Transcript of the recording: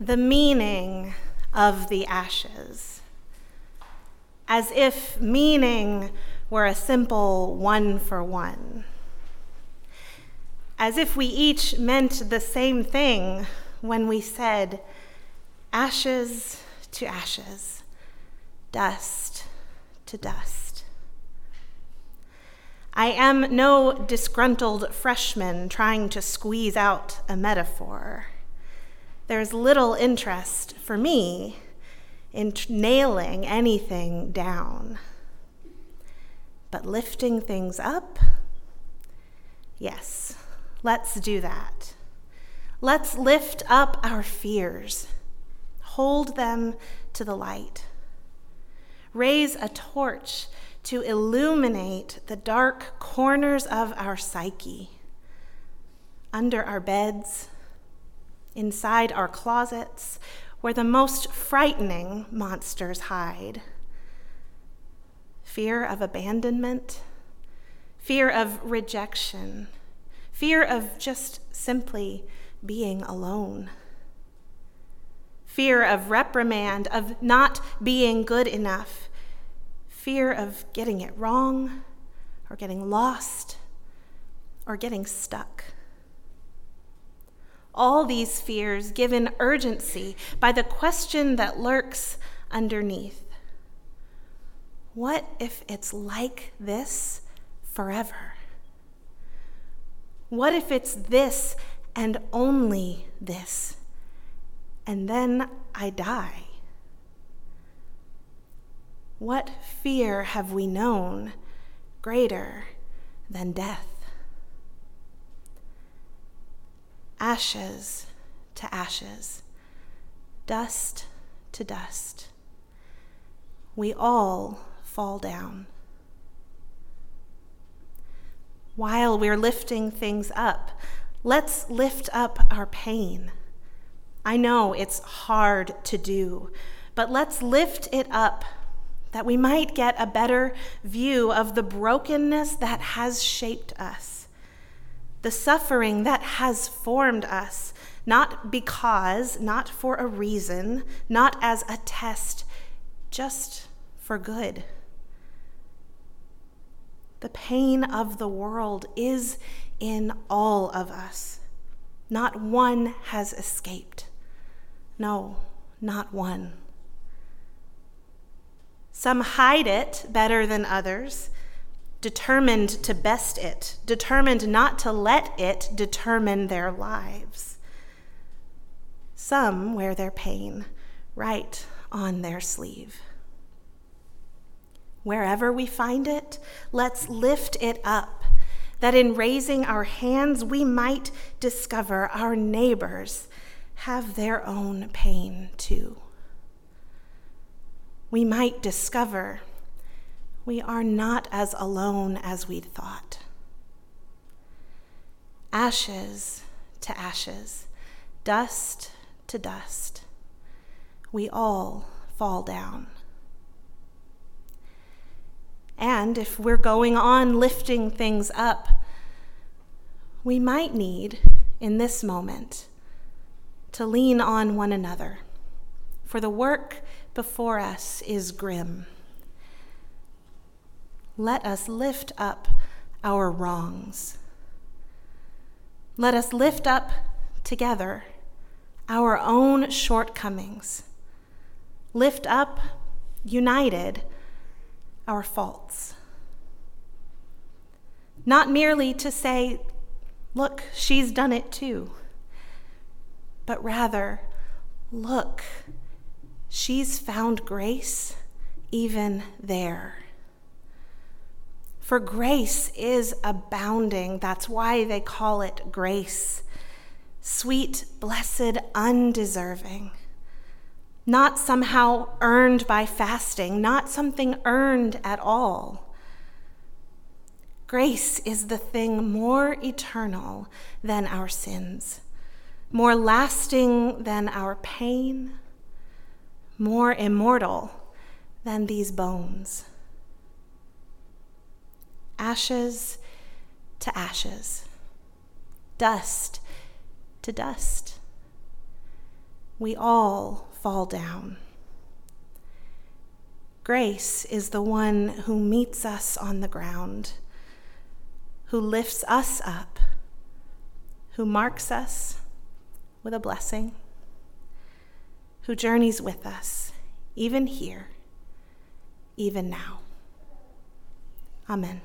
the meaning of the ashes, as if meaning were a simple one for one, as if we each meant the same thing when we said, ashes to ashes, dust to dust. I am no disgruntled freshman trying to squeeze out a metaphor. There's little interest for me in t- nailing anything down. But lifting things up, yes, let's do that. Let's lift up our fears, hold them to the light, raise a torch to illuminate the dark corners of our psyche, under our beds inside our closets, where the most frightening monsters hide. Fear of abandonment, fear of rejection, fear of just simply being alone, fear of reprimand, of not being good enough, fear of getting it wrong or getting lost or getting stuck all these fears given urgency by the question that lurks underneath What if it's like this forever? What if it's this and only this, and then I die? What fear have we known greater than death? Ashes to ashes, dust to dust. We all fall down. While we're lifting things up, let's lift up our pain. I know it's hard to do, but let's lift it up that we might get a better view of the brokenness that has shaped us the suffering that has formed us, not because, not for a reason, not as a test, just for good. The pain of the world is in all of us. Not one has escaped. No, not one. Some hide it better than others determined to best it, determined not to let it determine their lives. Some wear their pain right on their sleeve. Wherever we find it, let's lift it up, that in raising our hands we might discover our neighbors have their own pain too. We might discover we are not as alone as we'd thought. Ashes to ashes, dust to dust, we all fall down. And if we're going on lifting things up, we might need, in this moment, to lean on one another, for the work before us is grim let us lift up our wrongs. Let us lift up together our own shortcomings. Lift up, united, our faults. Not merely to say, look, she's done it too, but rather, look, she's found grace even there. For grace is abounding. That's why they call it grace. Sweet, blessed, undeserving. Not somehow earned by fasting, not something earned at all. Grace is the thing more eternal than our sins, more lasting than our pain, more immortal than these bones ashes to ashes, dust to dust. we all fall down. Grace is the one who meets us on the ground, who lifts us up, who marks us with a blessing, who journeys with us, even here, even now. Amen.